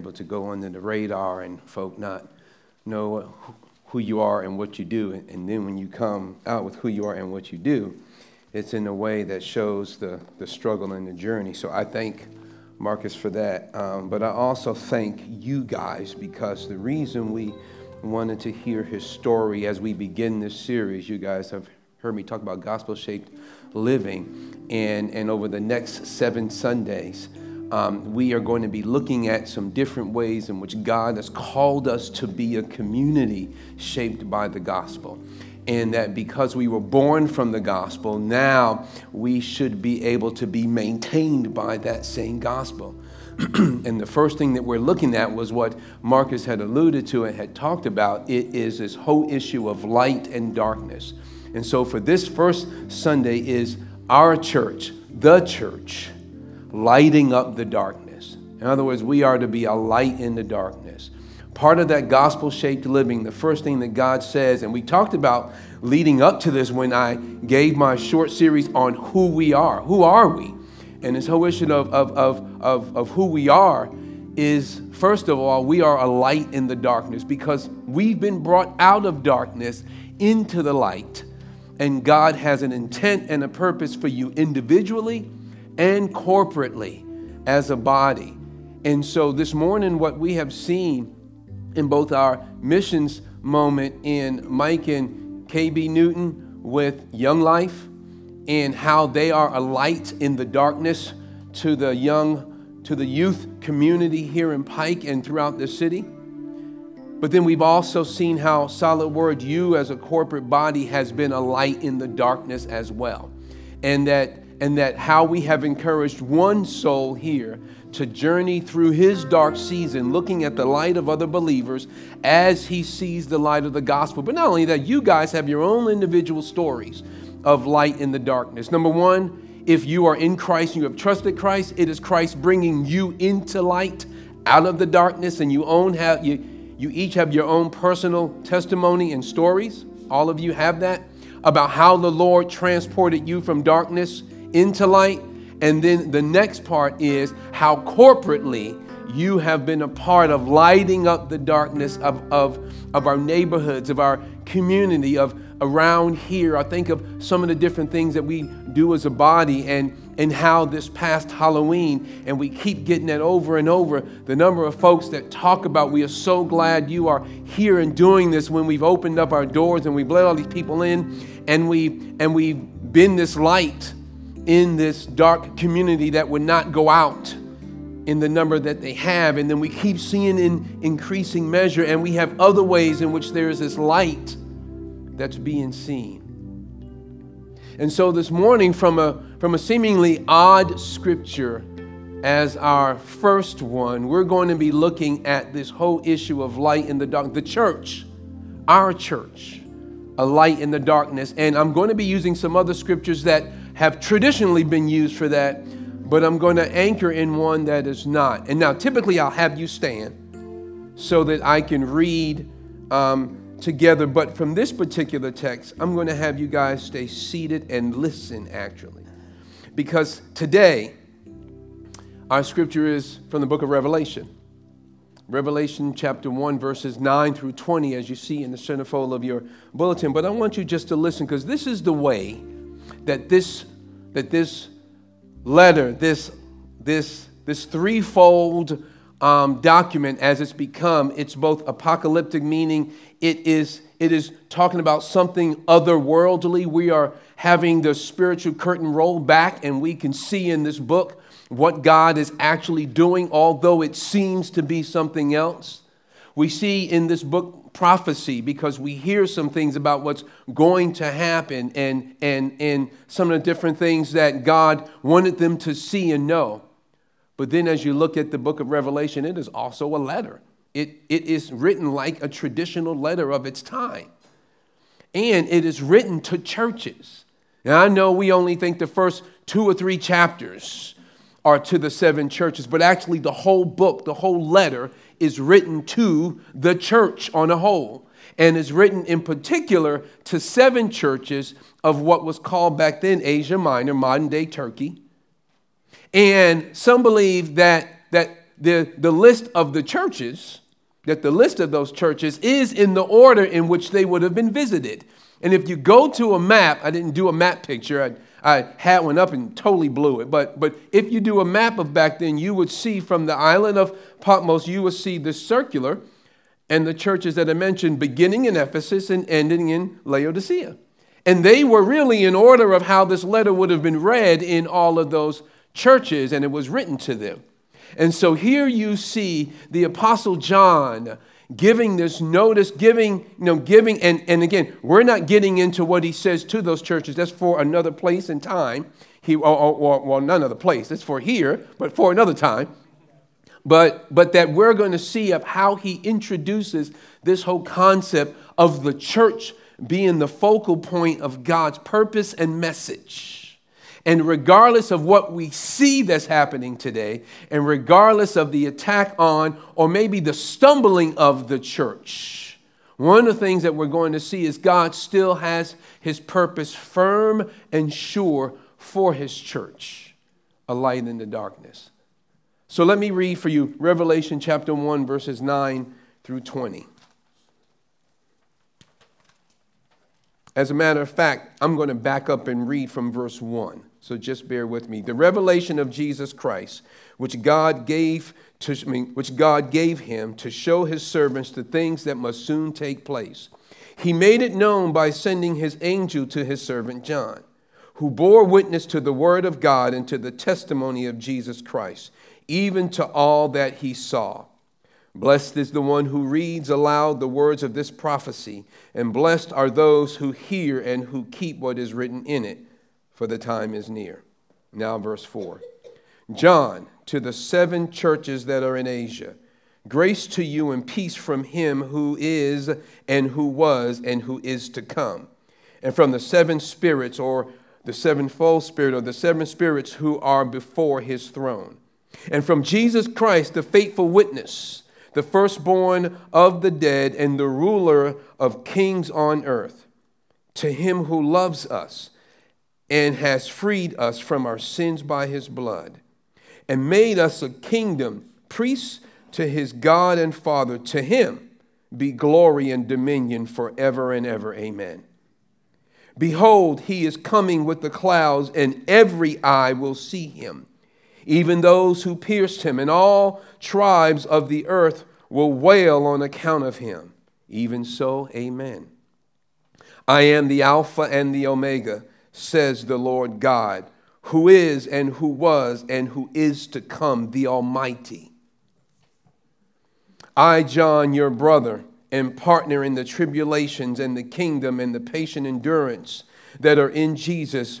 able to go under the radar and folk not know who you are and what you do. And then when you come out with who you are and what you do, it's in a way that shows the, the struggle and the journey. So I thank Marcus for that. Um, but I also thank you guys because the reason we wanted to hear his story as we begin this series, you guys have heard me talk about gospel shaped living. And, and over the next seven Sundays, um, we are going to be looking at some different ways in which God has called us to be a community shaped by the gospel. And that because we were born from the gospel, now we should be able to be maintained by that same gospel. and the first thing that we're looking at was what Marcus had alluded to and had talked about. It is this whole issue of light and darkness. And so for this first Sunday is our church, the church lighting up the darkness. In other words, we are to be a light in the darkness. Part of that gospel shaped living, the first thing that God says, and we talked about leading up to this when I gave my short series on who we are. Who are we? And this whole issue of, of, of, of, of who we are is, first of all, we are a light in the darkness because we've been brought out of darkness into the light. And God has an intent and a purpose for you individually and corporately as a body. And so this morning, what we have seen in both our missions moment in Mike and KB Newton with Young Life and how they are a light in the darkness to the young, to the youth community here in Pike and throughout the city. But then we've also seen how Solid Word, you as a corporate body, has been a light in the darkness as well. And that and that how we have encouraged one soul here to journey through his dark season, looking at the light of other believers as he sees the light of the gospel. But not only that, you guys have your own individual stories of light in the darkness. Number one, if you are in Christ and you have trusted Christ, it is Christ bringing you into light out of the darkness, and you own have you you each have your own personal testimony and stories. All of you have that about how the Lord transported you from darkness into light. And then the next part is how corporately you have been a part of lighting up the darkness of, of, of our neighborhoods, of our community, of around here. I think of some of the different things that we do as a body and, and how this past Halloween, and we keep getting that over and over. The number of folks that talk about, we are so glad you are here and doing this when we've opened up our doors and we've let all these people in and we and we've been this light in this dark community that would not go out in the number that they have. And then we keep seeing in increasing measure, and we have other ways in which there is this light that's being seen. And so this morning, from a, from a seemingly odd scripture as our first one, we're going to be looking at this whole issue of light in the dark, the church, our church, a light in the darkness. And I'm going to be using some other scriptures that have traditionally been used for that, but I'm going to anchor in one that is not. And now, typically, I'll have you stand so that I can read um, together. But from this particular text, I'm going to have you guys stay seated and listen, actually. Because today, our scripture is from the book of Revelation. Revelation chapter 1, verses 9 through 20, as you see in the centerfold of your bulletin. But I want you just to listen because this is the way that this that this letter, this, this, this threefold um, document, as it's become, it's both apocalyptic, meaning it is, it is talking about something otherworldly. We are having the spiritual curtain roll back, and we can see in this book what God is actually doing, although it seems to be something else. We see in this book prophecy because we hear some things about what's going to happen and, and, and some of the different things that God wanted them to see and know. But then, as you look at the book of Revelation, it is also a letter. It, it is written like a traditional letter of its time. And it is written to churches. Now, I know we only think the first two or three chapters are to the seven churches, but actually, the whole book, the whole letter, is written to the church on a whole and is written in particular to seven churches of what was called back then Asia Minor, modern day Turkey. And some believe that, that the, the list of the churches, that the list of those churches is in the order in which they would have been visited. And if you go to a map, I didn't do a map picture, I, I had one up and totally blew it. But, but if you do a map of back then, you would see from the island of Patmos, you would see the circular and the churches that I mentioned beginning in Ephesus and ending in Laodicea. And they were really in order of how this letter would have been read in all of those churches, and it was written to them. And so here you see the Apostle John giving this notice, giving, you know, giving, and, and again, we're not getting into what he says to those churches. That's for another place and time. He, or, or, well, none other place. It's for here, but for another time. But, but that we're going to see of how he introduces this whole concept of the church being the focal point of God's purpose and message. And regardless of what we see that's happening today, and regardless of the attack on or maybe the stumbling of the church, one of the things that we're going to see is God still has his purpose firm and sure for his church, a light in the darkness. So let me read for you Revelation chapter 1, verses 9 through 20. As a matter of fact, I'm going to back up and read from verse 1. So just bear with me. The revelation of Jesus Christ, which God gave to I mean, which God gave him to show his servants the things that must soon take place. He made it known by sending his angel to his servant John, who bore witness to the word of God and to the testimony of Jesus Christ, even to all that he saw. Blessed is the one who reads aloud the words of this prophecy, and blessed are those who hear and who keep what is written in it for the time is near. Now, verse 4 John, to the seven churches that are in Asia, grace to you and peace from him who is, and who was, and who is to come, and from the seven spirits, or the sevenfold spirit, or the seven spirits who are before his throne, and from Jesus Christ, the faithful witness, the firstborn of the dead, and the ruler of kings on earth, to him who loves us and has freed us from our sins by his blood and made us a kingdom, priests to his God and Father. To him be glory and dominion forever and ever. Amen. Behold, he is coming with the clouds, and every eye will see him, even those who pierced him, and all tribes of the earth will wail on account of him. Even so, amen. I am the Alpha and the Omega says the Lord God, who is and who was and who is to come, the Almighty. I, John, your brother, and partner in the tribulations and the kingdom and the patient endurance that are in Jesus,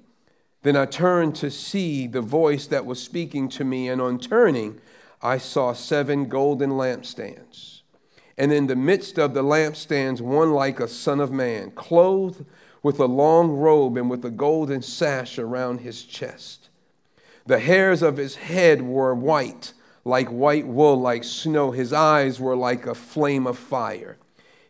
Then I turned to see the voice that was speaking to me, and on turning, I saw seven golden lampstands and in the midst of the lampstands, one like a son of man, clothed with a long robe and with a golden sash around his chest. The hairs of his head were white, like white wool, like snow. His eyes were like a flame of fire.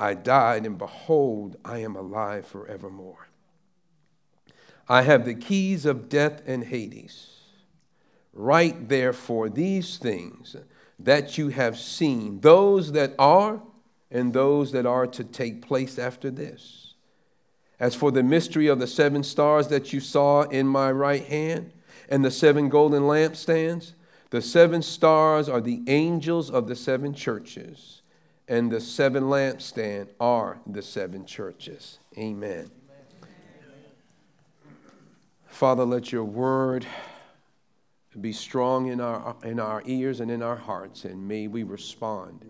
I died, and behold, I am alive forevermore. I have the keys of death and Hades. Write therefore these things that you have seen, those that are and those that are to take place after this. As for the mystery of the seven stars that you saw in my right hand and the seven golden lampstands, The seven stars are the angels of the seven churches, and the seven lampstand are the seven churches. Amen. Father, let your word be strong in our, in our ears and in our hearts, and may we respond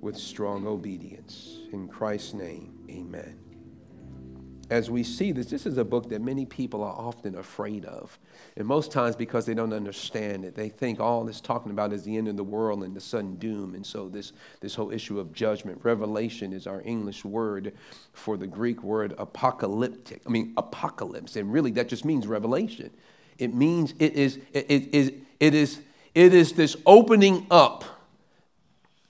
with strong obedience. In Christ's name, amen as we see this, this is a book that many people are often afraid of. And most times because they don't understand it. They think all it's talking about is the end of the world and the sudden doom. And so this, this whole issue of judgment, revelation is our English word for the Greek word apocalyptic. I mean, apocalypse. And really that just means revelation. It means it is, it, it, it, it is, it is this opening up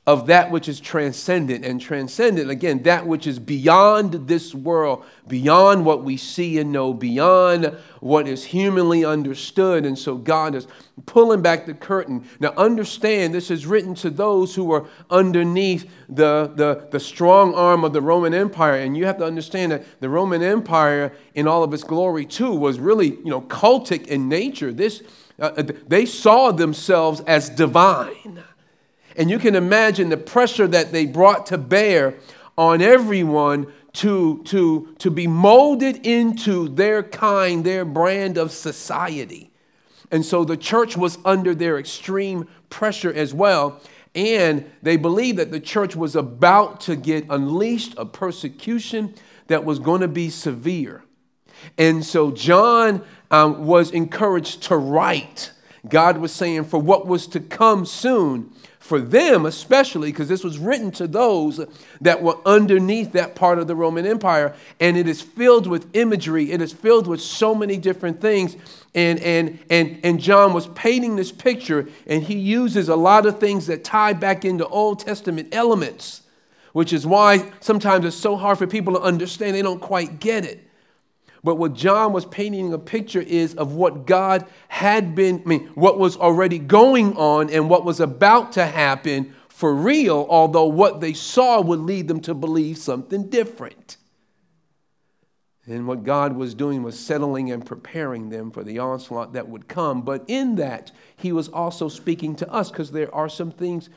of that which is transcendent and transcendent again that which is beyond this world beyond what we see and know beyond what is humanly understood. And so god is pulling back the curtain. Now understand this is written to those who are underneath the, the, the strong arm of the roman empire. And you have to understand that the roman empire in all of its glory too was really you know cultic in nature. This uh, they saw themselves as divine and you can imagine the pressure that they brought to bear on everyone to, to, to be molded into their kind, their brand of society. And so the church was under their extreme pressure as well. And they believed that the church was about to get unleashed a persecution that was going to be severe. And so John um, was encouraged to write. God was saying, for what was to come soon, for them especially, because this was written to those that were underneath that part of the Roman Empire, and it is filled with imagery, it is filled with so many different things. And, and, and, and John was painting this picture, and he uses a lot of things that tie back into Old Testament elements, which is why sometimes it's so hard for people to understand. They don't quite get it. But what John was painting a picture is of what God had been, I mean, what was already going on and what was about to happen for real, although what they saw would lead them to believe something different. And what God was doing was settling and preparing them for the onslaught that would come. But in that, He was also speaking to us because there are some things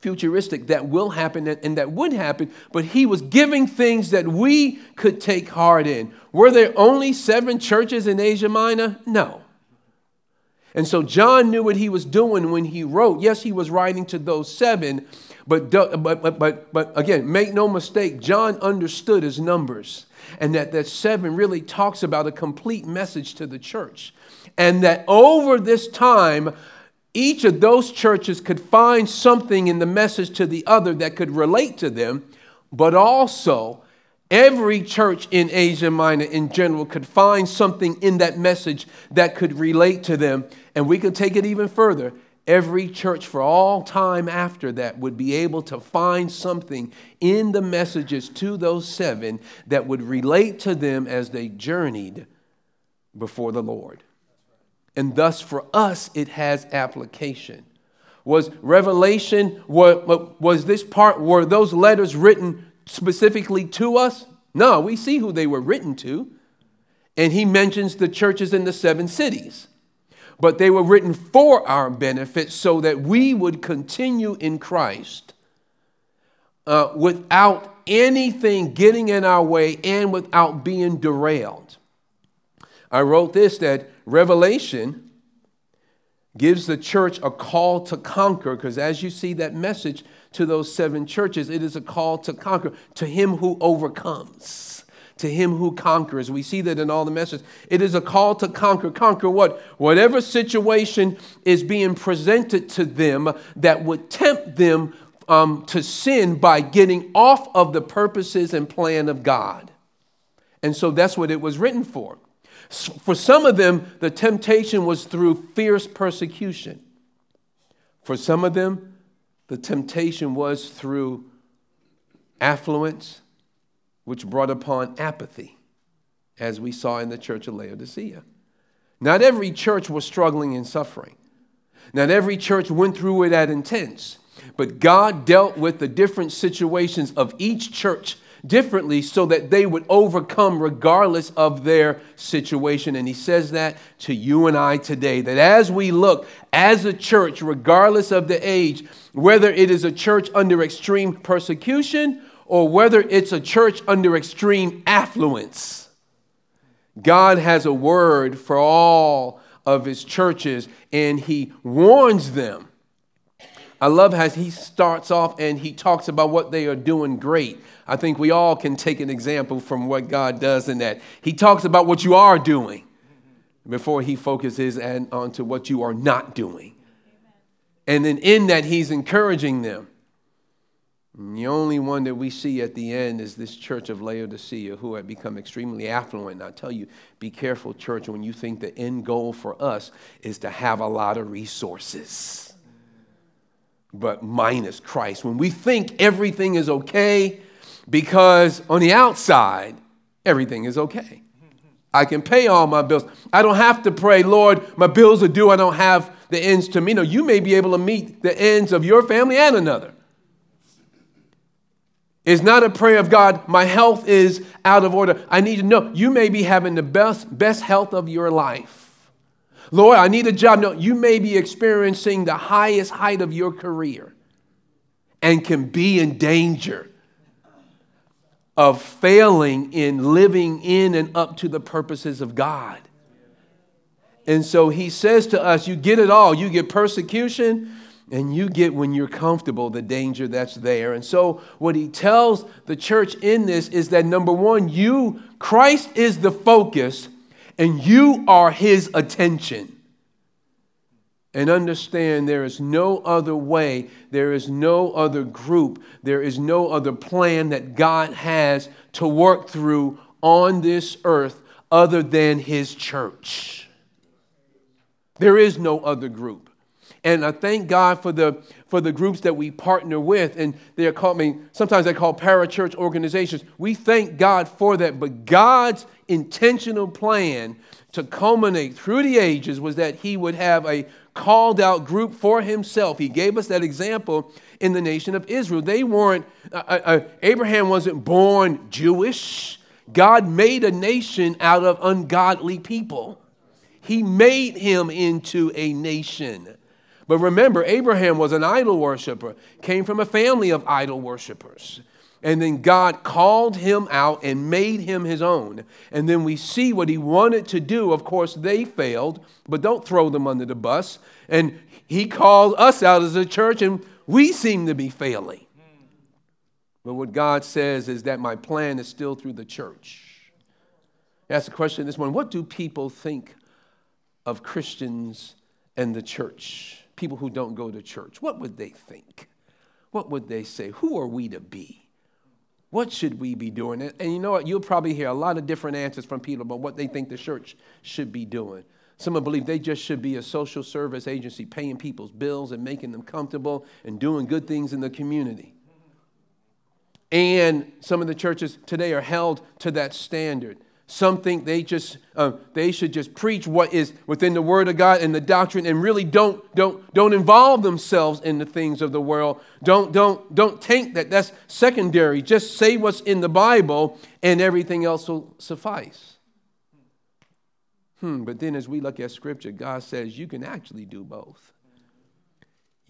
futuristic that will happen and that would happen, but he was giving things that we could take heart in. Were there only seven churches in Asia Minor? No. And so John knew what he was doing when he wrote. Yes, he was writing to those seven, but, but, but, but, but again, make no mistake, John understood his numbers and that that seven really talks about a complete message to the church. And that over this time, each of those churches could find something in the message to the other that could relate to them, but also every church in Asia Minor in general could find something in that message that could relate to them. And we could take it even further. Every church for all time after that would be able to find something in the messages to those seven that would relate to them as they journeyed before the Lord and thus for us it has application. Was Revelation, was this part, were those letters written specifically to us? No, we see who they were written to. And he mentions the churches in the seven cities. But they were written for our benefit so that we would continue in Christ uh, without anything getting in our way and without being derailed. I wrote this that Revelation gives the church a call to conquer, because as you see that message to those seven churches, it is a call to conquer, to him who overcomes, to him who conquers. We see that in all the messages. It is a call to conquer. Conquer what? Whatever situation is being presented to them that would tempt them um, to sin by getting off of the purposes and plan of God. And so that's what it was written for. For some of them, the temptation was through fierce persecution. For some of them, the temptation was through affluence, which brought upon apathy, as we saw in the church of Laodicea. Not every church was struggling and suffering. Not every church went through it at intense. But God dealt with the different situations of each church differently so that they would overcome regardless of their situation. And he says that to you and I today that as we look as a church, regardless of the age, whether it is a church under extreme persecution or whether it's a church under extreme affluence, God has a word for all of his churches and he warns them I love how he starts off and he talks about what they are doing great. I think we all can take an example from what God does in that. He talks about what you are doing before he focuses and onto what you are not doing. And then in that, he's encouraging them. And the only one that we see at the end is this church of Laodicea who had become extremely affluent. And I tell you, be careful, church, when you think the end goal for us is to have a lot of resources but minus Christ. When we think everything is okay, because on the outside, everything is okay. I can pay all my bills. I don't have to pray, Lord, my bills are due. I don't have the ends to meet. No, you may be able to meet the ends of your family and another. It's not a prayer of God, my health is out of order. I need to know you may be having the best, best health of your life. Lord, I need a job. No, you may be experiencing the highest height of your career and can be in danger of failing in living in and up to the purposes of God. And so he says to us, You get it all. You get persecution, and you get when you're comfortable the danger that's there. And so, what he tells the church in this is that number one, you, Christ is the focus and you are his attention. And understand there is no other way, there is no other group, there is no other plan that God has to work through on this earth other than his church. There is no other group. And I thank God for the for the groups that we partner with, and they're called I mean, sometimes they call parachurch organizations. We thank God for that, but God's intentional plan to culminate through the ages was that He would have a called out group for Himself. He gave us that example in the nation of Israel. They weren't, uh, uh, uh Abraham wasn't born Jewish. God made a nation out of ungodly people. He made him into a nation. But remember, Abraham was an idol worshiper, came from a family of idol worshipers. And then God called him out and made him his own. And then we see what he wanted to do. Of course, they failed, but don't throw them under the bus. And he called us out as a church, and we seem to be failing. But what God says is that my plan is still through the church. Ask a question this morning What do people think of Christians and the church? People who don't go to church, what would they think? What would they say? Who are we to be? What should we be doing? And, you know what? You'll probably hear a lot of different answers from people about what they think the church should be doing. Some believe they just should be a social service agency paying people's bills and making them comfortable and doing good things in the community. And some of the churches today are held to that standard. Some think they just uh, they should just preach what is within the Word of God and the doctrine, and really don't don't don't involve themselves in the things of the world. Don't don't don't think that that's secondary. Just say what's in the Bible, and everything else will suffice. Hmm. But then, as we look at Scripture, God says you can actually do both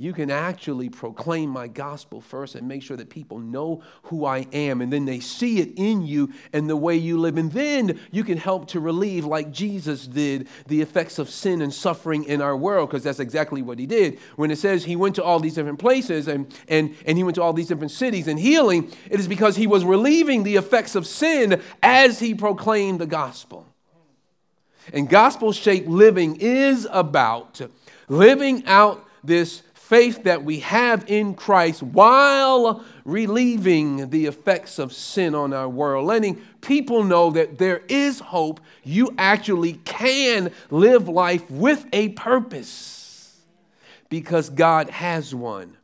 you can actually proclaim my gospel first and make sure that people know who I am. And then they see it in you and the way you live. And then you can help to relieve, like Jesus did, the effects of sin and suffering in our world, because that's exactly what he did. When it says he went to all these different places and, and, and he went to all these different cities and healing, it is because he was relieving the effects of sin as he proclaimed the gospel. And gospel shaped living is about living out this faith that we have in Christ while relieving the effects of sin on our world, letting people know that there is hope. You actually can live life with a purpose because God has one.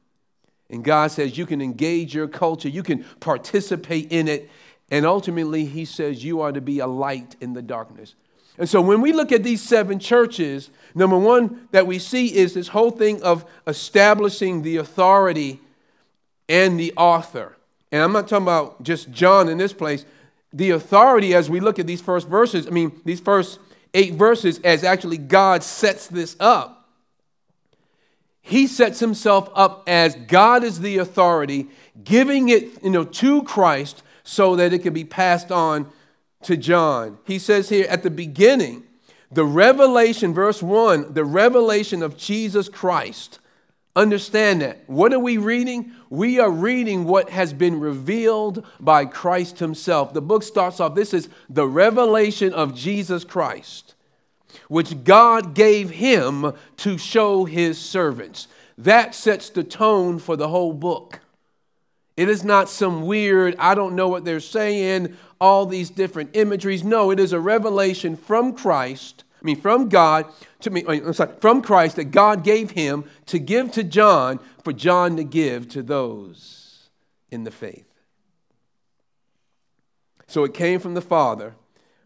And God says you can engage your culture, you can participate in it, and ultimately, He says you are to be a light in the darkness. And so when we look at these seven churches, number one that we see is this whole thing of establishing the authority and the author. and I'm not talking about just John in this place, the authority as we look at these first verses, I mean, these first eight verses, as actually God sets this up. He sets himself up as God is the authority, giving it you know, to Christ so that it can be passed on to John. He says here at the beginning, the revelation, verse 1, the revelation of Jesus Christ. Understand that. What are we reading? We are reading what has been revealed by Christ Himself. The book starts off this is the revelation of Jesus Christ, which God gave Him to show His servants. That sets the tone for the whole book. It is not some weird, I don't know what they're saying, all these different imageries. No, it is a revelation from Christ I mean, from God to me, I'm sorry, from Christ that God gave him to give to John for John to give to those in the faith. So it came from the Father.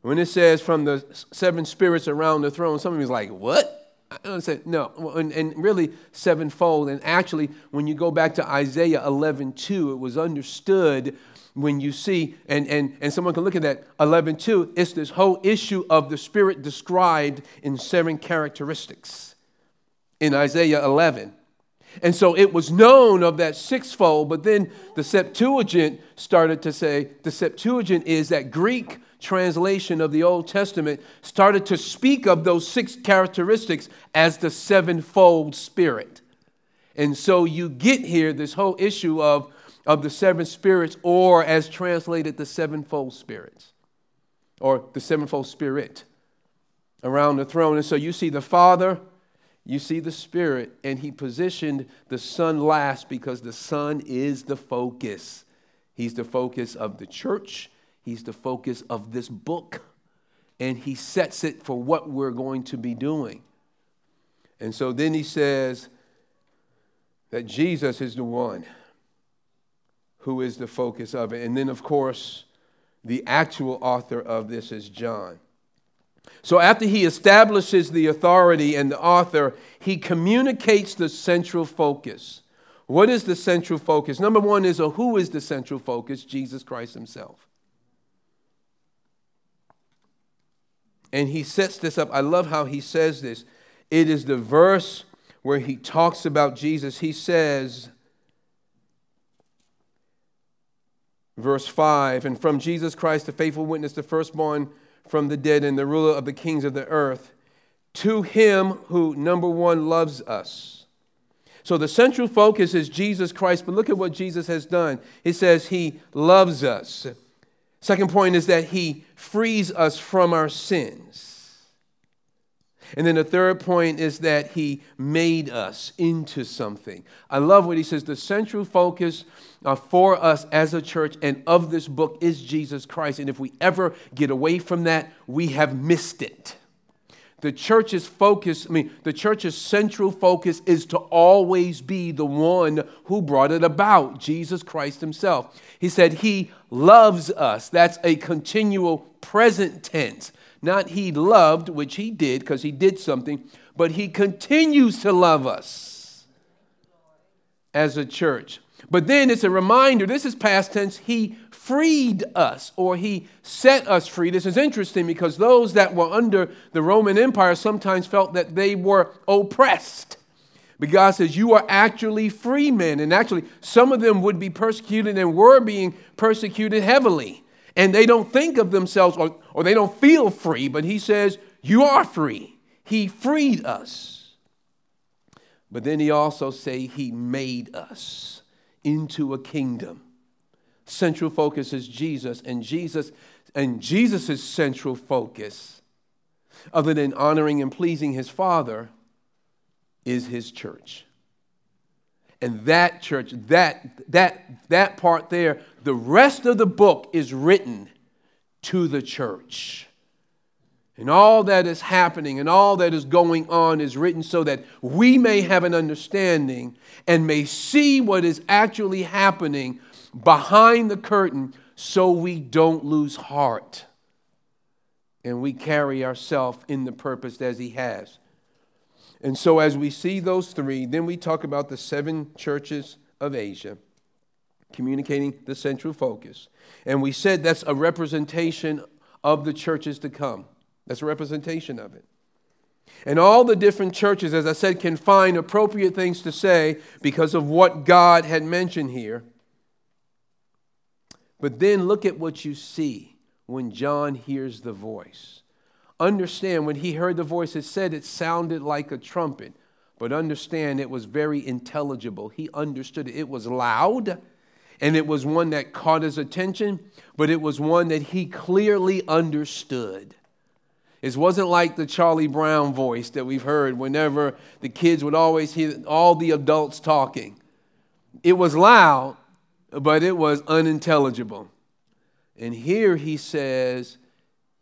When it says from the seven spirits around the throne, some of you is like, what? I say no, and, and, really sevenfold. And actually, when you go back to Isaiah 11 2, it was understood when you see, and, and, and someone can look at that 11.2, it's this whole issue of the Spirit described in seven characteristics in Isaiah 11. And so it was known of that sixfold, but then the Septuagint started to say, the Septuagint is that Greek translation of the Old Testament started to speak of those six characteristics as the sevenfold Spirit. And so you get here this whole issue of of the seven spirits, or as translated, the sevenfold spirits, or the sevenfold spirit around the throne. And so you see the Father, you see the Spirit, and He positioned the Son last because the Son is the focus. He's the focus of the church, He's the focus of this book, and He sets it for what we're going to be doing. And so then He says that Jesus is the one who is the focus of it. And then, of course, the actual author of this is John. So, after he establishes the authority and the author, he communicates the central focus. What is the central focus? Number one is a who is the central focus? Jesus Christ himself. And he sets this up. I love how he says this. It is the verse where he talks about Jesus. He says, verse 5 And from Jesus Christ, the faithful witness, the firstborn from the dead, and the ruler of the kings of the earth, to him who, number one, loves us. So the central focus is Jesus Christ, but look at what Jesus has done. He says he loves us. Second point is that he frees us from our sins. And then the third point is that he made us into something. I love what he says. The central focus uh, for us as a church and of this book is Jesus Christ. And if we ever get away from that, we have missed it. The church's focus, I mean, the church's central focus is to always be the one who brought it about, Jesus Christ Himself. He said, He loves us. That's a continual present tense. Not He loved, which He did because He did something, but He continues to love us as a church. But then it's a reminder this is past tense. He freed us or he set us free. This is interesting because those that were under the Roman Empire sometimes felt that they were oppressed. But God says, You are actually free men. And actually, some of them would be persecuted and were being persecuted heavily. And they don't think of themselves or, or they don't feel free, but He says, You are free. He freed us. But then He also say He made us into a kingdom. Central focus is Jesus, and Jesus and Jesus' central focus, other than honoring and pleasing his Father, is his church. And that church, that that that part there, the rest of the book is written to the church. And all that is happening and all that is going on is written so that we may have an understanding and may see what is actually happening behind the curtain so we don't lose heart and we carry ourselves in the purpose as He has. And so, as we see those three, then we talk about the seven churches of Asia. communicating the central focus. And we said that's a representation of the churches to come. That's a representation of it. And all the different churches, as I said, can find appropriate things to say because of what God had mentioned here. But then look at what you see when John hears the voice. Understand, when he heard the voice, it said it sounded like a trumpet. But understand, it was very intelligible. He understood it. It was loud, and it was one that caught his attention, but it was one that he clearly understood. It wasn't like the Charlie Brown voice that we've heard whenever the kids would always hear all the adults talking. It was loud, but it was unintelligible. And here he says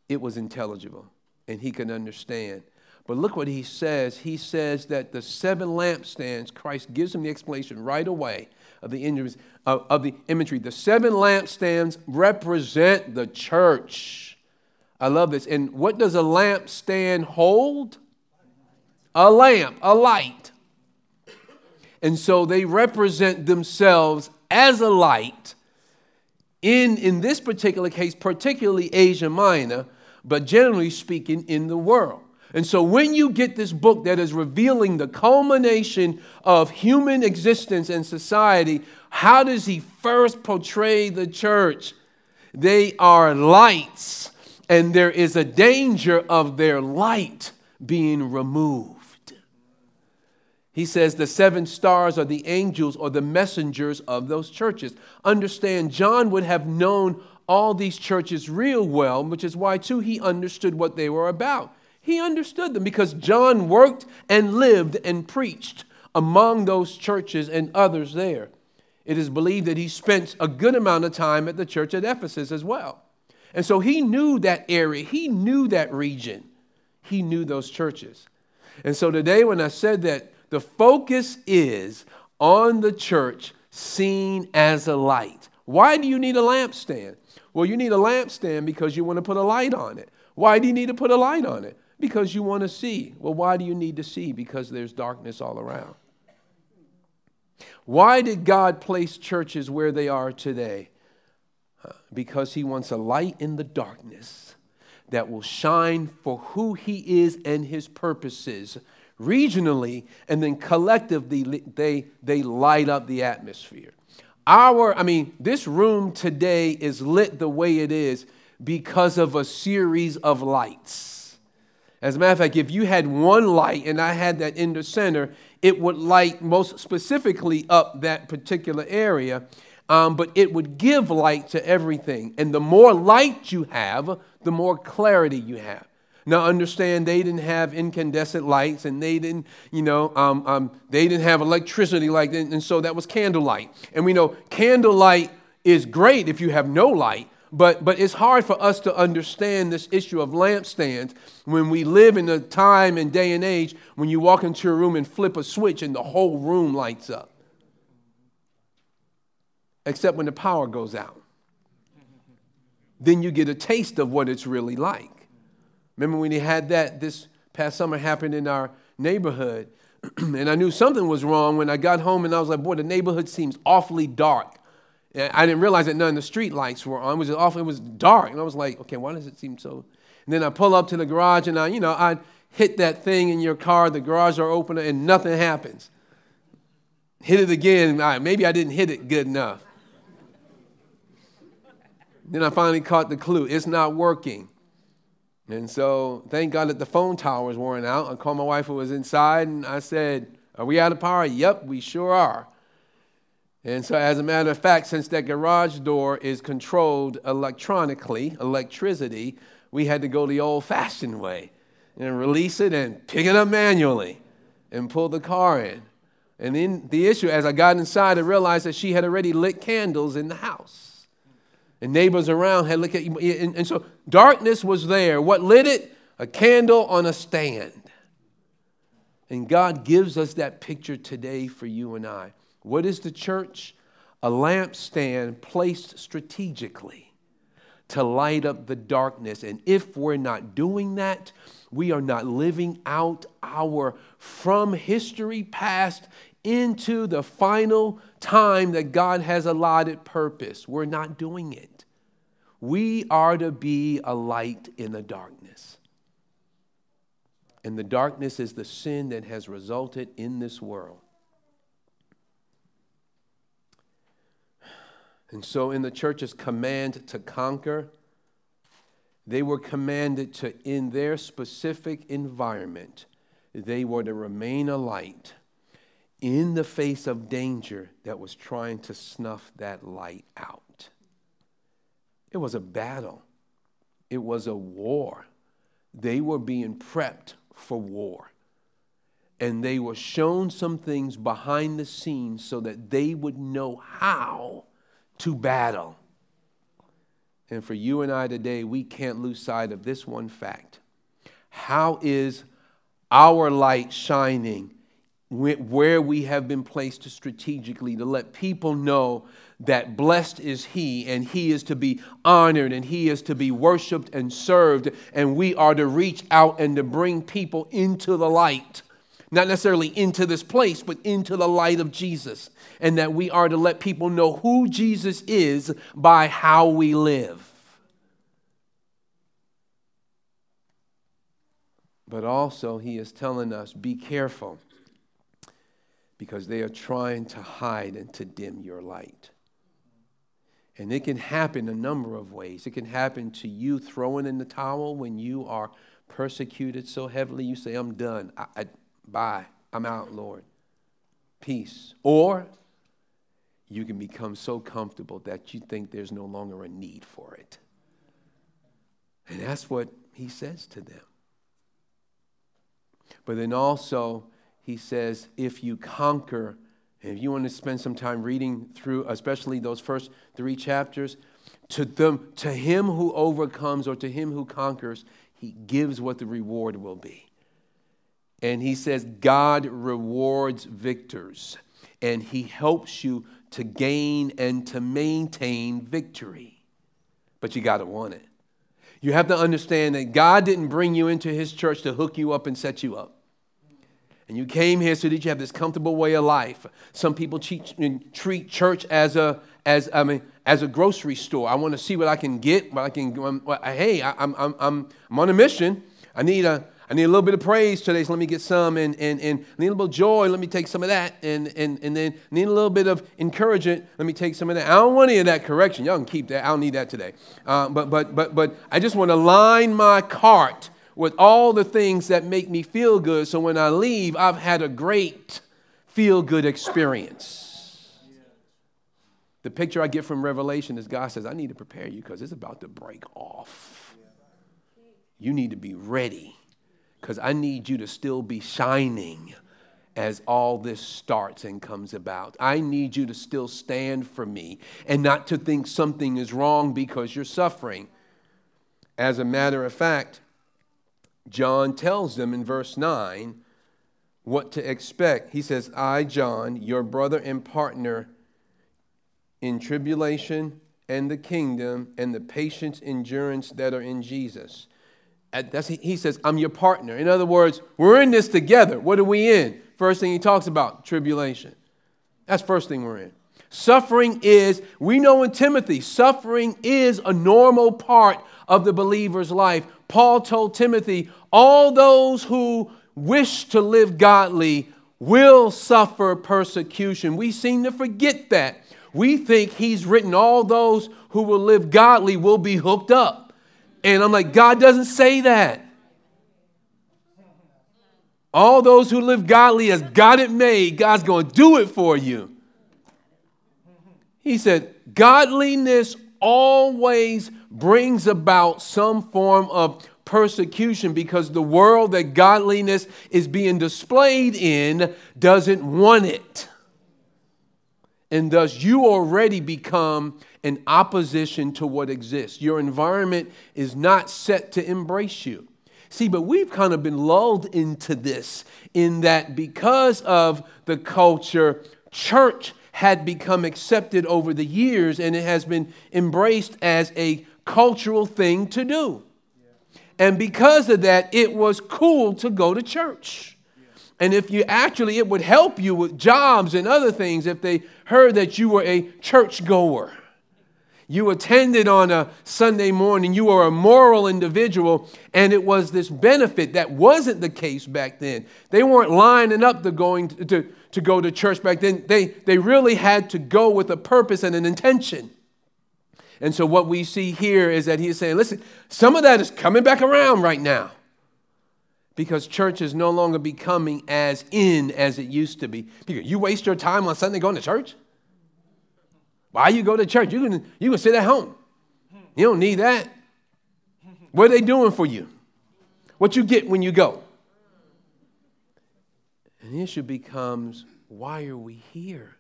it was intelligible and he can understand. But look what he says. He says that the seven lampstands, Christ gives him the explanation right away of the imagery. Of the imagery. The seven lampstands represent the church. I love this. And what does a lamp stand hold? A lamp, a light. And so they represent themselves as a light in, in this particular case, particularly Asia Minor, but generally speaking, in the world. And so when you get this book that is revealing the culmination of human existence and society, how does he first portray the church? They are lights and there is a danger of their light being removed. He says the seven stars are the angels or the messengers of those churches. Understand, John would have known all these churches real well, which is why, too, he understood what they were about. He understood them because John worked and lived and preached among those churches and others there. It is believed that he spent a good amount of time at the church at Ephesus as well. And so he knew that area, he knew that region, he knew those churches. And so today, when I said that the focus is on the church seen as a light, why do you need a lampstand? Well, you need a lampstand because you want to put a light on it. Why do you need to put a light on it? Because you want to see. Well, why do you need to see? Because there's darkness all around. Why did God place churches where they are today? because he wants a light in the darkness that will shine for who he is and his purposes regionally and then collectively they, they light up the atmosphere our i mean this room today is lit the way it is because of a series of lights as a matter of fact if you had one light and i had that in the center it would light most specifically up that particular area um, but it would give light to everything. And the more light you have, the more clarity you have. Now, understand they didn't have incandescent lights and they didn't, you know, um, um, they didn't have electricity like that. And so that was candlelight. And we know candlelight is great if you have no light, but, but it's hard for us to understand this issue of lampstands when we live in a time and day and age when you walk into a room and flip a switch and the whole room lights up except when the power goes out. Then you get a taste of what it's really like. Remember when he had that this past summer happened in our neighborhood, and I knew something was wrong when I got home and I was like, boy, the neighborhood seems awfully dark. I didn't realize that none of the street lights were on. It was awful, it was dark. And I was like, okay, why does it seem so? And then I pull up to the garage and I, you know, I hit that thing in your car, the garage door opener, and nothing happens. Hit it again. Maybe I didn't hit it good enough. Then I finally caught the clue it's not working. And so, thank God that the phone tower was worn out. I called my wife who was inside and I said, Are we out of power? Yep, we sure are. And so, as a matter of fact, since that garage door is controlled electronically, electricity, we had to go the old fashioned way and release it and pick it up manually and pull the car in. And then the issue, as I got inside, I realized that she had already lit candles in the house and neighbors around had looked at you. And, and so darkness was there. What lit it? A candle on a stand. And God gives us that picture today for you and I. What is the church? A lampstand placed strategically to light up the darkness. And if we're not doing that, we are not living out our from history past into the final time that God has allotted purpose. We're not doing it. We are to be a light in the darkness. And the darkness is the sin that has resulted in this world. And so, in the church's command to conquer, they were commanded to, in their specific environment, they were to remain a light in the face of danger that was trying to snuff that light out. It was a battle, it was a war. They were being prepped for war. And they were shown some things behind the scenes so that they would know how to battle. And for you and I today, we can't lose sight of this one fact. How is our light shining where we have been placed strategically to let people know that blessed is He and He is to be honored and He is to be worshiped and served, and we are to reach out and to bring people into the light? Not necessarily into this place, but into the light of Jesus. And that we are to let people know who Jesus is by how we live. But also, he is telling us be careful because they are trying to hide and to dim your light. And it can happen a number of ways. It can happen to you throwing in the towel when you are persecuted so heavily, you say, I'm done. I, I, Bye. I'm out, Lord. Peace. Or you can become so comfortable that you think there's no longer a need for it. And that's what he says to them. But then also, he says, if you conquer, if you want to spend some time reading through, especially those first three chapters, to them, to him who overcomes or to him who conquers, he gives what the reward will be. And he says, God rewards victors, and he helps you to gain and to maintain victory. But you got to want it. You have to understand that God didn't bring you into his church to hook you up and set you up. And you came here so that you have this comfortable way of life. Some people treat, church as a, as, I mean, as a grocery store. I want to see what I can get, what I can, um, hey, I, I'm, I'm, I'm on a mission. I need a, I need a little bit of praise today, so let me get some, and, and, and need a little joy, let me take some of that, and, and, and then need a little bit of encouragement, let me take some of that. I don't want any of that correction. Y'all can keep that. I don't need that today. Uh, but, but, but, but I just want to line my cart with all the things that make me feel good, so when I leave, I've had a great feel good experience. The picture I get from Revelation is God says, I need to prepare you because it's about to break off. You need to be ready because I need you to still be shining as all this starts and comes about. I need you to still stand for me and not to think something is wrong because you're suffering. As a matter of fact, John tells them in verse 9 what to expect. He says, I, John, your brother and partner in tribulation and the kingdom and the patience, endurance that are in Jesus that's, he says, I'm your partner. In other words, we're in this together. What are we in? First thing he talks about, tribulation. That's first thing we're in. Suffering is, we know in Timothy, suffering is a normal part of the believer's life. Paul told Timothy, all those who wish to live godly will suffer persecution. We seem to forget that. We think he's written all those who will live godly will be hooked up. And I'm like, God doesn't say that. All those who live godly as God it made, God's going to do it for you. He said, Godliness always brings about some form of persecution because the world that godliness is being displayed in doesn't want it. And thus, you already become in opposition to what exists. Your environment is not set to embrace you. See, but we've kind of been lulled into this in that because of the culture, church had become accepted over the years and it has been embraced as a cultural thing to do. And because of that, it was cool to go to church. And if you actually, it would help you with jobs and other things if they heard that you were a churchgoer. You attended on a Sunday morning, you were a moral individual, and it was this benefit that wasn't the case back then. They weren't lining up to, going to, to, to go to church back then. They, they really had to go with a purpose and an intention. And so, what we see here is that he's saying, listen, some of that is coming back around right now because church is no longer becoming as in as it used to be. You waste your time on Sunday going to church? Why you go to church? You can, you can sit at home. You don't need that. What are they doing for you? What you get when you go? And the issue becomes why are we here?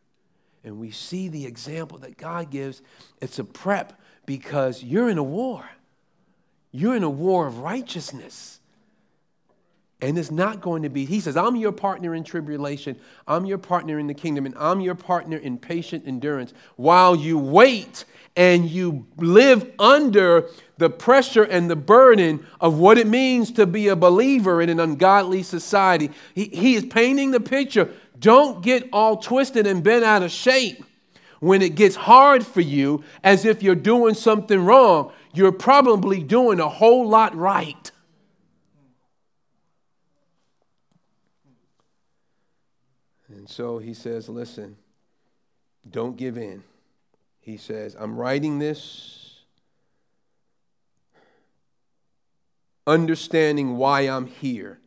And we see the example that God gives. It's a prep because you're in a war. You're in a war of righteousness. And it's not going to be, he says, I'm your partner in tribulation, I'm your partner in the kingdom, and I'm your partner in patient endurance while you wait and you live under the pressure and the burden of what it means to be a believer in an ungodly society. He, he is painting the picture. Don't get all twisted and bent out of shape when it gets hard for you as if you're doing something wrong. You're probably doing a whole lot right. And so he says, Listen, don't give in. He says, I'm writing this understanding why I'm here.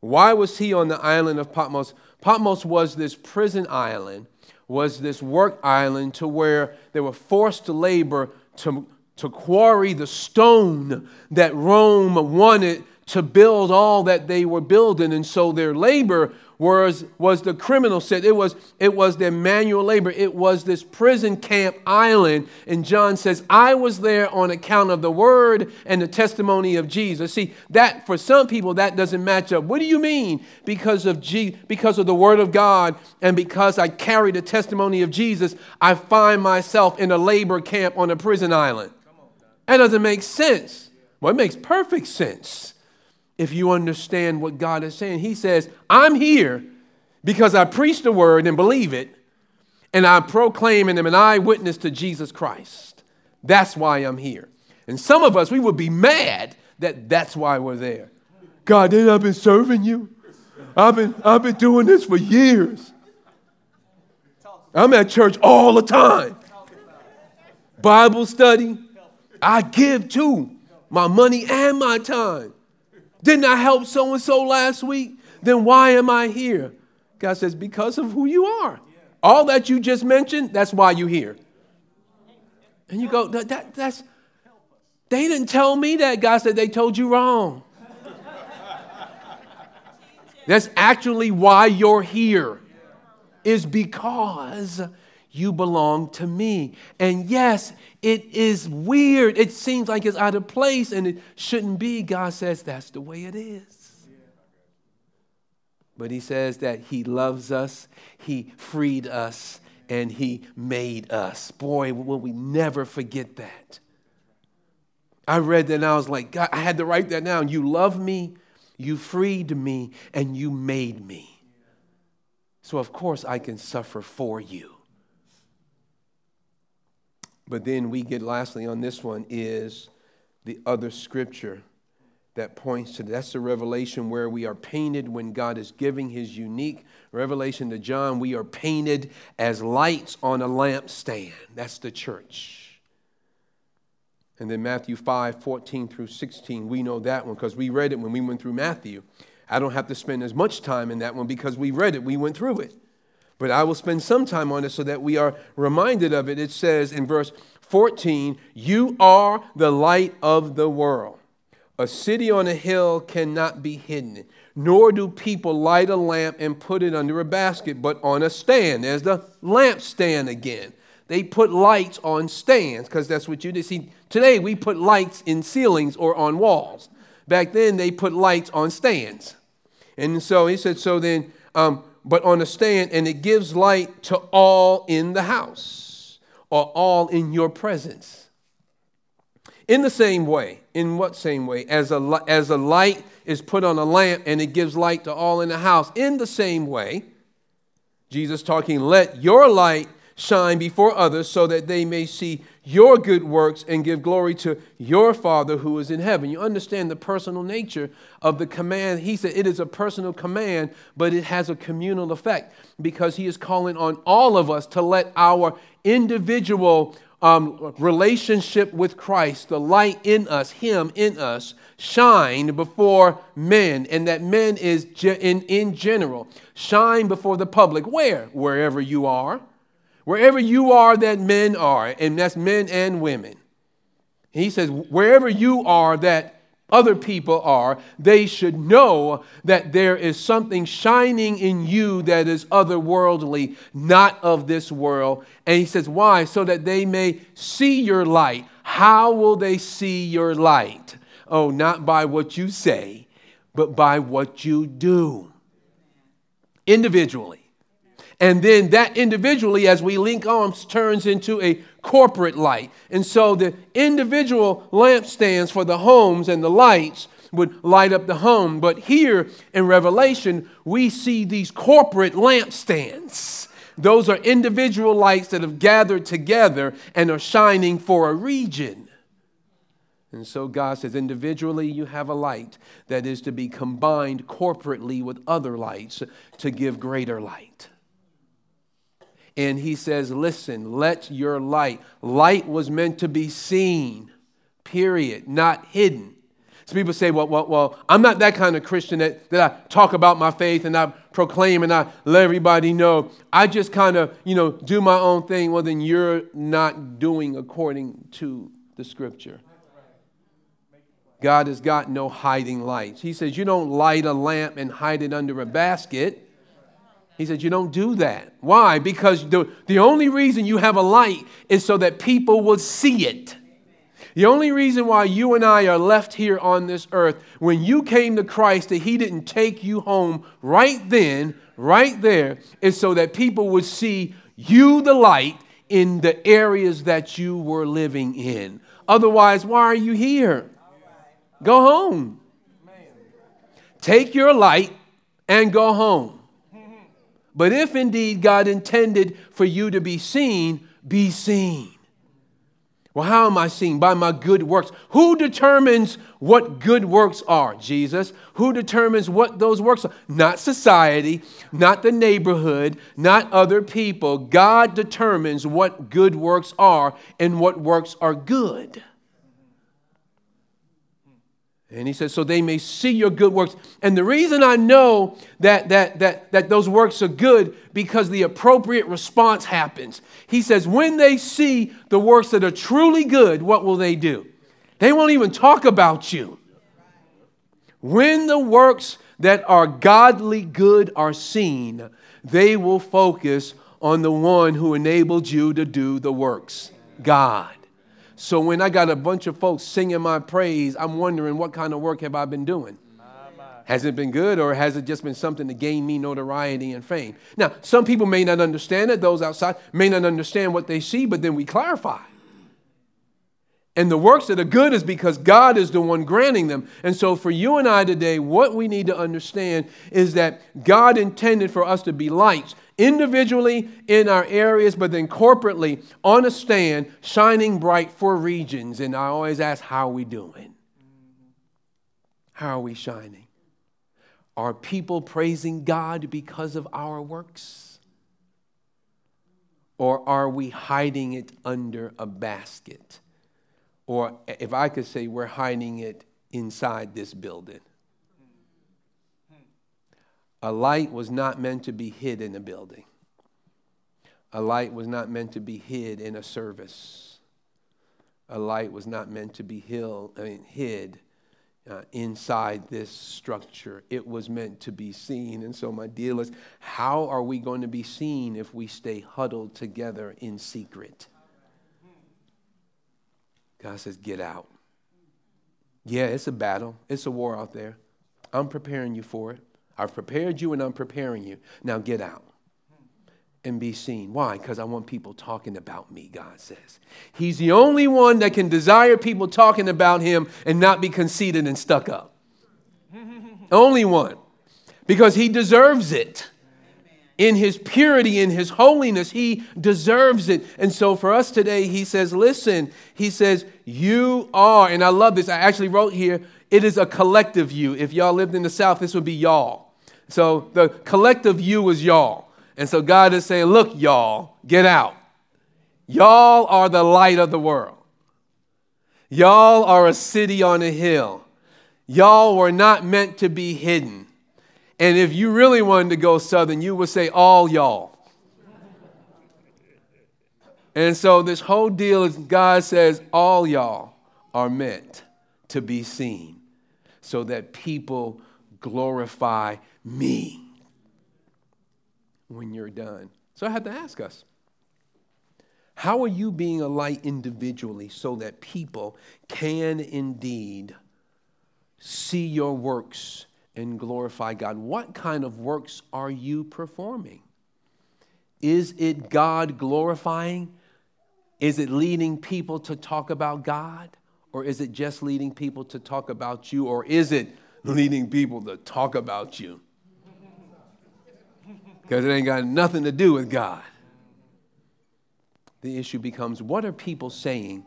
Why was he on the island of Patmos? Patmos was this prison island, was this work island to where they were forced to labor to, to quarry the stone that Rome wanted to build all that they were building. And so their labor was, was the criminal set. It was, it was their manual labor. It was this prison camp island. And John says, I was there on account of the word and the testimony of Jesus. See, that for some people that doesn't match up. What do you mean? Because of G, because of the word of God and because I carry the testimony of Jesus, I find myself in a labor camp on a prison island. That doesn't make sense. Well, it makes perfect sense if you understand what God is saying. He says, I'm here because I preach the word and believe it, and I proclaim and am an eyewitness to Jesus Christ. That's why I'm here. And some of us, we would be mad that that's why we're there. God, then I've been serving you. I've been, I've been doing this for years. I'm at church all the time. Bible study. I give too, my money and my time. Didn't I help so and so last week? Then why am I here? God says, Because of who you are. All that you just mentioned, that's why you're here. And you go, that, that, that's, they didn't tell me that. God said, they told you wrong. That's actually why you're here, is because you belong to me. And yes, it is weird. It seems like it's out of place and it shouldn't be. God says that's the way it is. But He says that He loves us, He freed us, and He made us. Boy, will we never forget that. I read that and I was like, God, I had to write that down. You love me, you freed me, and you made me. So, of course, I can suffer for you. But then we get lastly on this one is the other scripture that points to that's the revelation where we are painted when God is giving his unique revelation to John. We are painted as lights on a lampstand. That's the church. And then Matthew 5 14 through 16, we know that one because we read it when we went through Matthew. I don't have to spend as much time in that one because we read it, we went through it but I will spend some time on it so that we are reminded of it. It says in verse 14, You are the light of the world. A city on a hill cannot be hidden, nor do people light a lamp and put it under a basket, but on a stand. There's the lamp stand again. They put lights on stands because that's what you did. See, today we put lights in ceilings or on walls. Back then they put lights on stands. And so he said, so then um, but on a stand, and it gives light to all in the house or all in your presence. In the same way, in what same way? As a, as a light is put on a lamp and it gives light to all in the house, in the same way, Jesus talking, let your light shine before others so that they may see your good works and give glory to your Father who is in heaven. You understand the personal nature of the command. He said it is a personal command, but it has a communal effect because he is calling on all of us to let our individual um, relationship with Christ, the light in us, Him in us, shine before men, and that men is ge- in, in general shine before the public. Where? Wherever you are. Wherever you are, that men are, and that's men and women. He says, wherever you are, that other people are, they should know that there is something shining in you that is otherworldly, not of this world. And he says, Why? So that they may see your light. How will they see your light? Oh, not by what you say, but by what you do individually. And then that individually, as we link arms, turns into a corporate light. And so the individual lampstands for the homes and the lights would light up the home. But here in Revelation, we see these corporate lampstands. Those are individual lights that have gathered together and are shining for a region. And so God says, individually, you have a light that is to be combined corporately with other lights to give greater light. And he says, Listen, let your light. Light was meant to be seen, period, not hidden. So people say, well, well, well, I'm not that kind of Christian that, that I talk about my faith and I proclaim and I let everybody know. I just kind of, you know, do my own thing. Well, then you're not doing according to the scripture. God has got no hiding lights. He says, You don't light a lamp and hide it under a basket. He said, You don't do that. Why? Because the, the only reason you have a light is so that people will see it. The only reason why you and I are left here on this earth, when you came to Christ, that He didn't take you home right then, right there, is so that people would see you, the light, in the areas that you were living in. Otherwise, why are you here? Go home. Take your light and go home. But if indeed God intended for you to be seen, be seen. Well, how am I seen? By my good works. Who determines what good works are? Jesus. Who determines what those works are? Not society, not the neighborhood, not other people. God determines what good works are and what works are good. And he says, so they may see your good works. And the reason I know that, that, that, that those works are good, because the appropriate response happens. He says, when they see the works that are truly good, what will they do? They won't even talk about you. When the works that are godly good are seen, they will focus on the one who enabled you to do the works God. So when I got a bunch of folks singing my praise, I'm wondering what kind of work have I been doing? Has it been good or has it just been something to gain me notoriety and fame? Now, some people may not understand it. Those outside may not understand what they see, but then we clarify. And the works that are good is because God is the one granting them. And so, for you and I today, what we need to understand is that God intended for us to be lights individually in our areas, but then corporately on a stand, shining bright for regions. And I always ask, how are we doing? How are we shining? Are people praising God because of our works? Or are we hiding it under a basket? Or if I could say, we're hiding it inside this building. A light was not meant to be hid in a building. A light was not meant to be hid in a service. A light was not meant to be hid, I mean, hid uh, inside this structure. It was meant to be seen. And so, my dear listeners, how are we going to be seen if we stay huddled together in secret? God says, Get out. Yeah, it's a battle, it's a war out there. I'm preparing you for it. I've prepared you and I'm preparing you. Now get out. and be seen. Why? Because I want people talking about me, God says. He's the only one that can desire people talking about him and not be conceited and stuck up. only one. Because he deserves it. In his purity, in his holiness, he deserves it. And so for us today, he says, Listen, he says, You are, and I love this. I actually wrote here, it is a collective you. If y'all lived in the South, this would be y'all. So the collective you is y'all. And so God is saying, Look, y'all, get out. Y'all are the light of the world. Y'all are a city on a hill. Y'all were not meant to be hidden. And if you really wanted to go southern, you would say, All y'all. And so this whole deal is God says, All y'all are meant to be seen so that people glorify me when you're done. So I had to ask us how are you being a light individually so that people can indeed see your works and glorify God? What kind of works are you performing? Is it God glorifying? Is it leading people to talk about God? Or is it just leading people to talk about you? Or is it leading people to talk about you? Because it ain't got nothing to do with God. The issue becomes what are people saying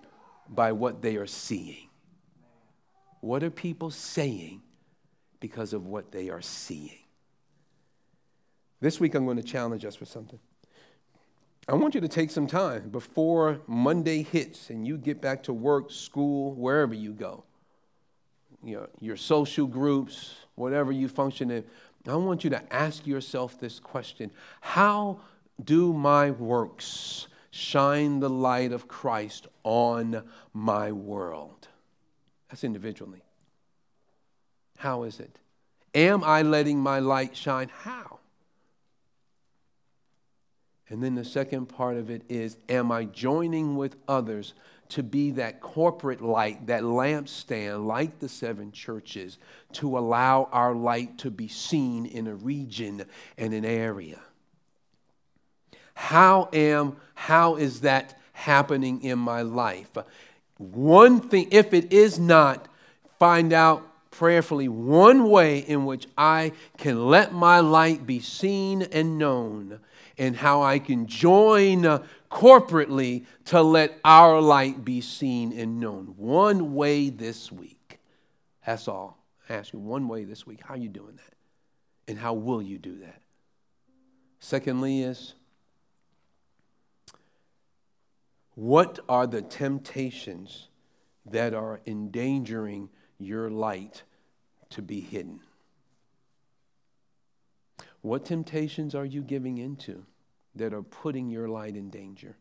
by what they are seeing? What are people saying because of what they are seeing? This week, I'm going to challenge us with something. I want you to take some time before Monday hits and you get back to work, school, wherever you go, you know, your social groups, whatever you function in. I want you to ask yourself this question How do my works shine the light of Christ on my world? That's individually. How is it? Am I letting my light shine? How? And then the second part of it is Am I joining with others to be that corporate light, that lampstand, like the seven churches, to allow our light to be seen in a region and an area? How am how is that happening in my life? One thing, if it is not, find out prayerfully one way in which I can let my light be seen and known and how I can join corporately to let our light be seen and known. One way this week. That's all. I ask you one way this week. How are you doing that? And how will you do that? Secondly, is what are the temptations that are endangering your light to be hidden? What temptations are you giving into that are putting your light in danger?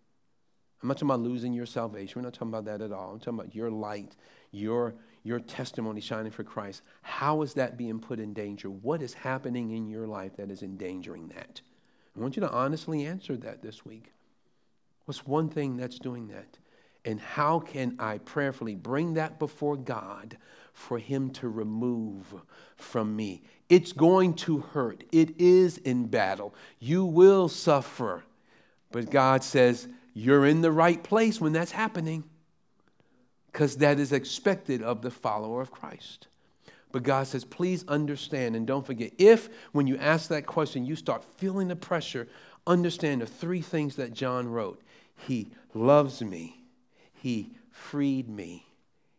I'm not talking about losing your salvation. We're not talking about that at all. I'm talking about your light, your, your testimony shining for Christ. How is that being put in danger? What is happening in your life that is endangering that? I want you to honestly answer that this week. What's one thing that's doing that? And how can I prayerfully bring that before God for Him to remove from me? It's going to hurt. It is in battle. You will suffer. But God says, You're in the right place when that's happening because that is expected of the follower of Christ. But God says, please understand and don't forget. If, when you ask that question, you start feeling the pressure, understand the three things that John wrote He loves me, He freed me,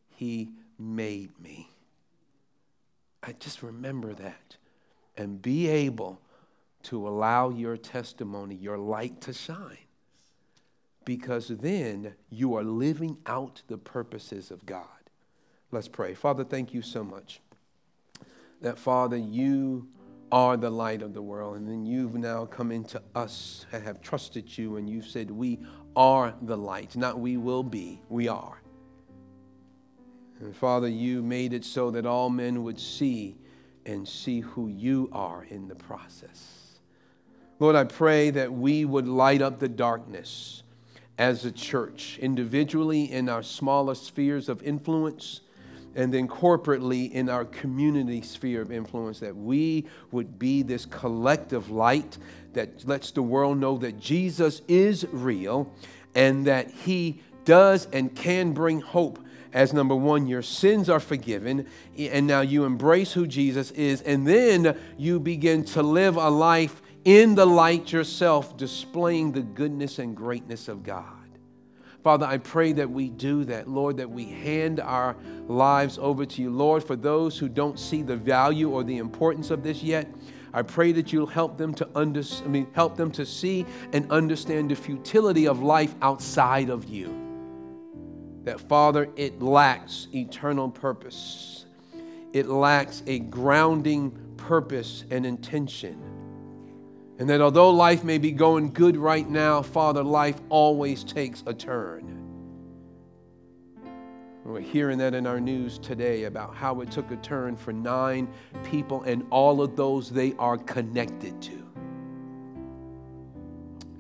He made me. I just remember that and be able to allow your testimony, your light to shine. Because then you are living out the purposes of God. Let's pray. Father, thank you so much that, Father, you are the light of the world. And then you've now come into us and have trusted you, and you've said, We are the light. Not we will be, we are. And Father, you made it so that all men would see and see who you are in the process. Lord, I pray that we would light up the darkness as a church, individually in our smaller spheres of influence, and then corporately in our community sphere of influence, that we would be this collective light that lets the world know that Jesus is real and that he does and can bring hope as number one, your sins are forgiven, and now you embrace who Jesus is, and then you begin to live a life in the light yourself, displaying the goodness and greatness of God. Father, I pray that we do that, Lord, that we hand our lives over to you. Lord, for those who don't see the value or the importance of this yet, I pray that you'll help them to under, I mean, help them to see and understand the futility of life outside of you. That Father, it lacks eternal purpose. It lacks a grounding purpose and intention. And that although life may be going good right now, Father, life always takes a turn. We're hearing that in our news today about how it took a turn for nine people and all of those they are connected to.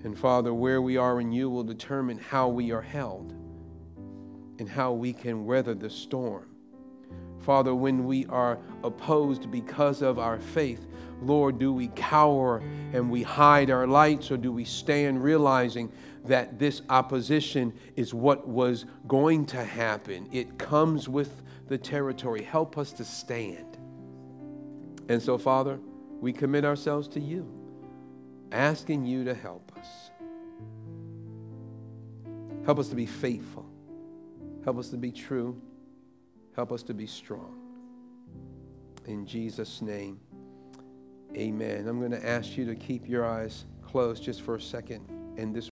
And Father, where we are in you will determine how we are held and how we can weather the storm. Father, when we are opposed because of our faith, Lord, do we cower and we hide our lights, or do we stand realizing that this opposition is what was going to happen? It comes with the territory. Help us to stand. And so, Father, we commit ourselves to you, asking you to help us. Help us to be faithful. Help us to be true. Help us to be strong. In Jesus' name. Amen. I'm going to ask you to keep your eyes closed just for a second. And this